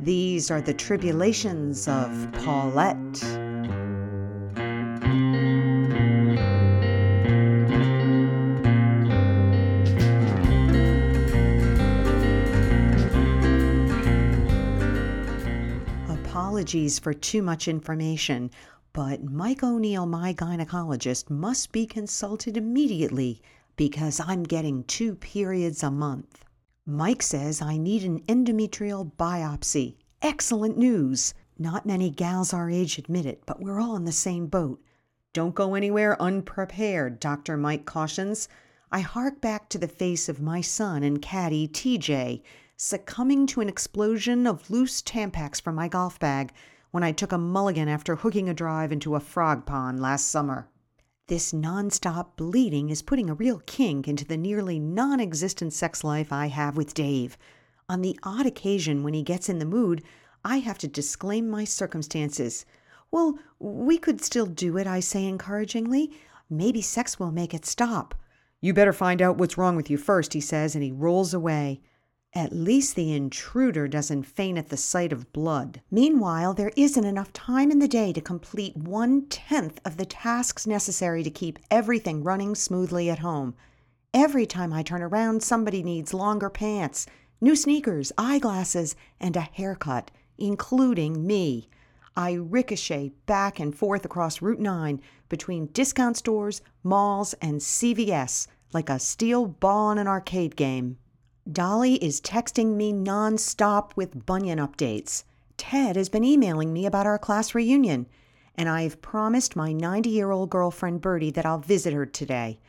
These are the tribulations of Paulette. Apologies for too much information, but Mike O'Neill, my gynecologist, must be consulted immediately because I'm getting two periods a month. Mike says I need an endometrial biopsy. Excellent news. Not many gals our age admit it, but we're all in the same boat. Don't go anywhere unprepared, Dr. Mike cautions. I hark back to the face of my son and caddy, TJ, succumbing to an explosion of loose Tampax from my golf bag when I took a mulligan after hooking a drive into a frog pond last summer. This nonstop bleeding is putting a real kink into the nearly non existent sex life I have with Dave. On the odd occasion when he gets in the mood, I have to disclaim my circumstances. Well, we could still do it, I say encouragingly. Maybe sex will make it stop. You better find out what's wrong with you first, he says, and he rolls away. At least the intruder doesn't faint at the sight of blood. Meanwhile, there isn't enough time in the day to complete one tenth of the tasks necessary to keep everything running smoothly at home. Every time I turn around, somebody needs longer pants, new sneakers, eyeglasses, and a haircut, including me. I ricochet back and forth across Route 9 between discount stores, malls, and CVS like a steel ball in an arcade game. Dolly is texting me nonstop with Bunyan updates. Ted has been emailing me about our class reunion, and I've promised my 90 year old girlfriend Bertie that I'll visit her today.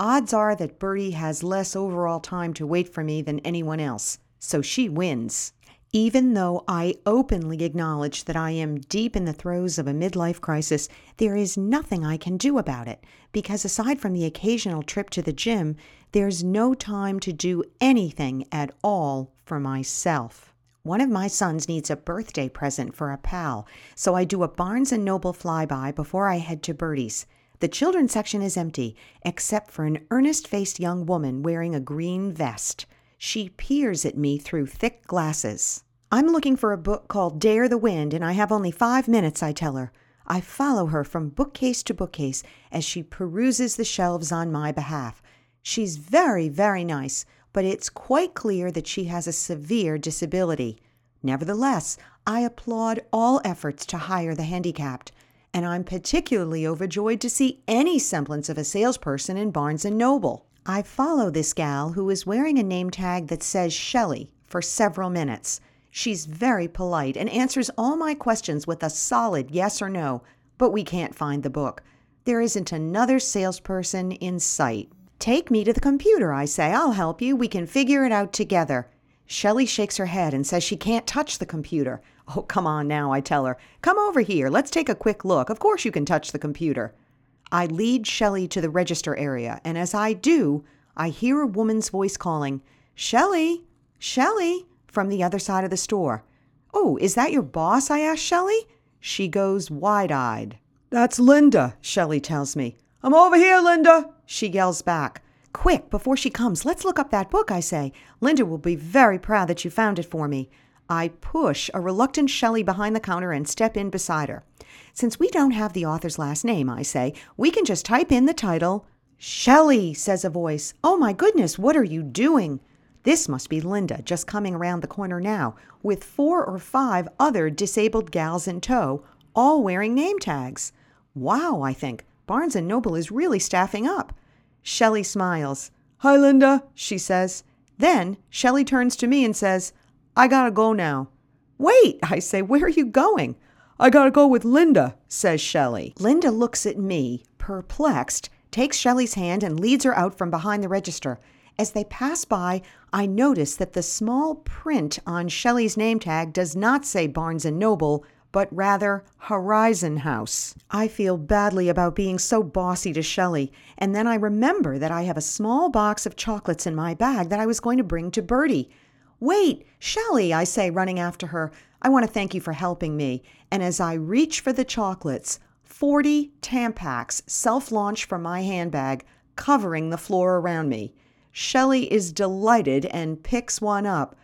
Odds are that Bertie has less overall time to wait for me than anyone else, so she wins. Even though I openly acknowledge that I am deep in the throes of a midlife crisis, there is nothing I can do about it because aside from the occasional trip to the gym, there's no time to do anything at all for myself. One of my sons needs a birthday present for a pal, so I do a Barnes and Noble flyby before I head to Bertie's. The children's section is empty, except for an earnest faced young woman wearing a green vest. She peers at me through thick glasses. I'm looking for a book called Dare the Wind, and I have only five minutes, I tell her. I follow her from bookcase to bookcase as she peruses the shelves on my behalf. She's very, very nice, but it's quite clear that she has a severe disability. Nevertheless, I applaud all efforts to hire the handicapped, and I'm particularly overjoyed to see any semblance of a salesperson in Barnes and Noble. I follow this gal who is wearing a name tag that says Shelley for several minutes. She's very polite and answers all my questions with a solid yes or no, but we can't find the book. There isn't another salesperson in sight. Take me to the computer, I say. I'll help you. We can figure it out together. Shelley shakes her head and says she can't touch the computer. Oh, come on now, I tell her. Come over here. Let's take a quick look. Of course you can touch the computer. I lead Shelley to the register area, and as I do, I hear a woman's voice calling, Shelley, Shelley, from the other side of the store. Oh, is that your boss? I ask Shelley. She goes wide eyed. That's Linda, Shelley tells me. I'm over here, Linda, she yells back. Quick, before she comes, let's look up that book, I say. Linda will be very proud that you found it for me. I push a reluctant Shelley behind the counter and step in beside her. Since we don't have the author's last name, I say, we can just type in the title. Shelley, says a voice. Oh my goodness, what are you doing? This must be Linda just coming around the corner now, with four or five other disabled gals in tow, all wearing name tags. Wow, I think. Barnes and Noble is really staffing up. Shelley smiles. Hi, Linda, she says. Then Shelley turns to me and says, I gotta go now. Wait, I say, where are you going? I gotta go with Linda, says Shelley. Linda looks at me, perplexed, takes Shelley's hand and leads her out from behind the register. As they pass by, I notice that the small print on Shelley's name tag does not say Barnes and Noble, but rather Horizon House. I feel badly about being so bossy to Shelley, and then I remember that I have a small box of chocolates in my bag that I was going to bring to Bertie. Wait, Shelley, I say, running after her. I want to thank you for helping me. And as I reach for the chocolates, 40 Tampax self launch from my handbag, covering the floor around me. Shelley is delighted and picks one up.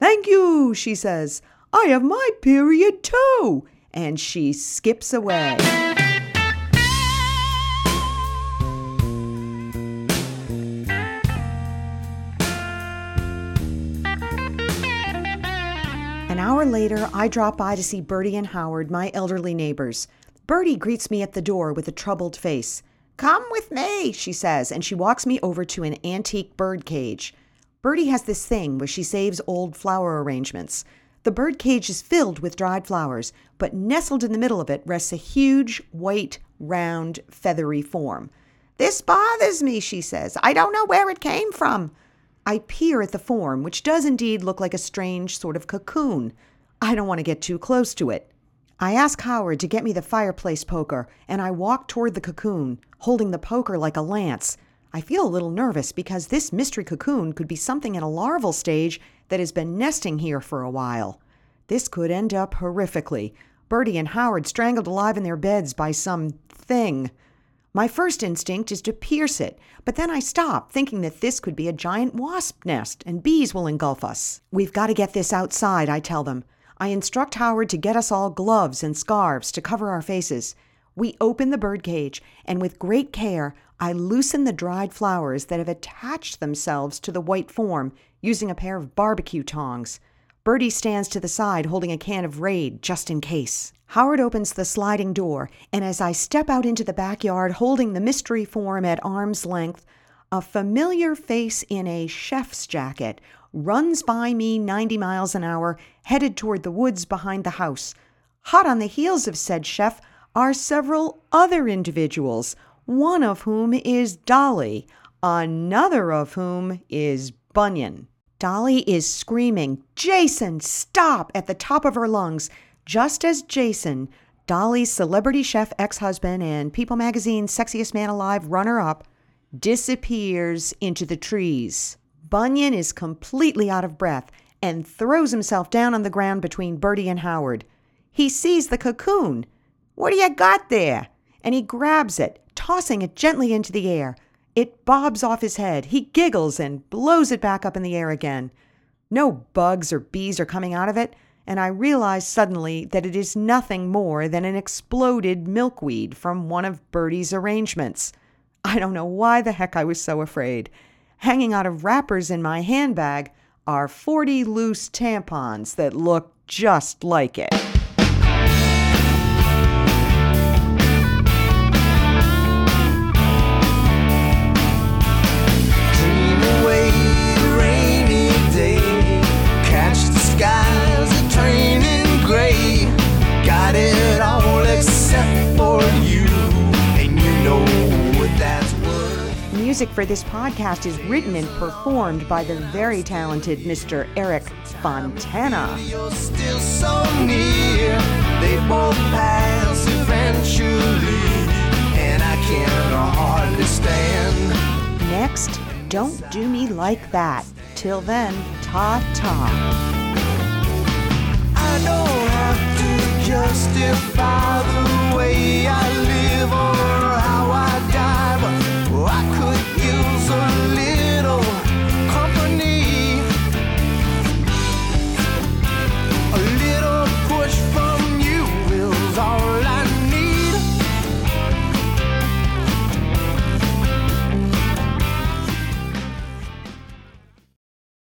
Thank you, she says. I have my period too. And she skips away. An hour later, I drop by to see Bertie and Howard, my elderly neighbors. Bertie greets me at the door with a troubled face. Come with me, she says, and she walks me over to an antique bird cage. Bertie has this thing where she saves old flower arrangements. The bird cage is filled with dried flowers, but nestled in the middle of it rests a huge, white, round, feathery form. This bothers me, she says. I don't know where it came from. I peer at the form, which does indeed look like a strange sort of cocoon. I don't want to get too close to it. I ask Howard to get me the fireplace poker, and I walk toward the cocoon, holding the poker like a lance. I feel a little nervous because this mystery cocoon could be something in a larval stage that has been nesting here for a while. This could end up horrifically. Bertie and Howard strangled alive in their beds by some thing. My first instinct is to pierce it, but then I stop, thinking that this could be a giant wasp nest and bees will engulf us. We've got to get this outside, I tell them. I instruct Howard to get us all gloves and scarves to cover our faces. We open the birdcage, and with great care, I loosen the dried flowers that have attached themselves to the white form using a pair of barbecue tongs. Bertie stands to the side holding a can of Raid just in case. Howard opens the sliding door, and as I step out into the backyard holding the mystery form at arm's length, a familiar face in a chef's jacket runs by me 90 miles an hour, headed toward the woods behind the house. Hot on the heels of said chef are several other individuals, one of whom is Dolly, another of whom is Bunyan. Dolly is screaming, Jason, stop! at the top of her lungs, just as Jason, Dolly's celebrity chef ex husband and People Magazine's Sexiest Man Alive runner up, disappears into the trees. Bunyan is completely out of breath and throws himself down on the ground between Bertie and Howard. He sees the cocoon. What do you got there? And he grabs it, tossing it gently into the air. It bobs off his head. He giggles and blows it back up in the air again. No bugs or bees are coming out of it, and I realize suddenly that it is nothing more than an exploded milkweed from one of Bertie's arrangements. I don't know why the heck I was so afraid. Hanging out of wrappers in my handbag are 40 loose tampons that look just like it. Music for this podcast is written and performed by the very talented Mr. Eric Fontana. You're still so near. They both pass eventually, and I can hardly stand. Next, Don't Do Me Like That. Till then, ta ta gasoline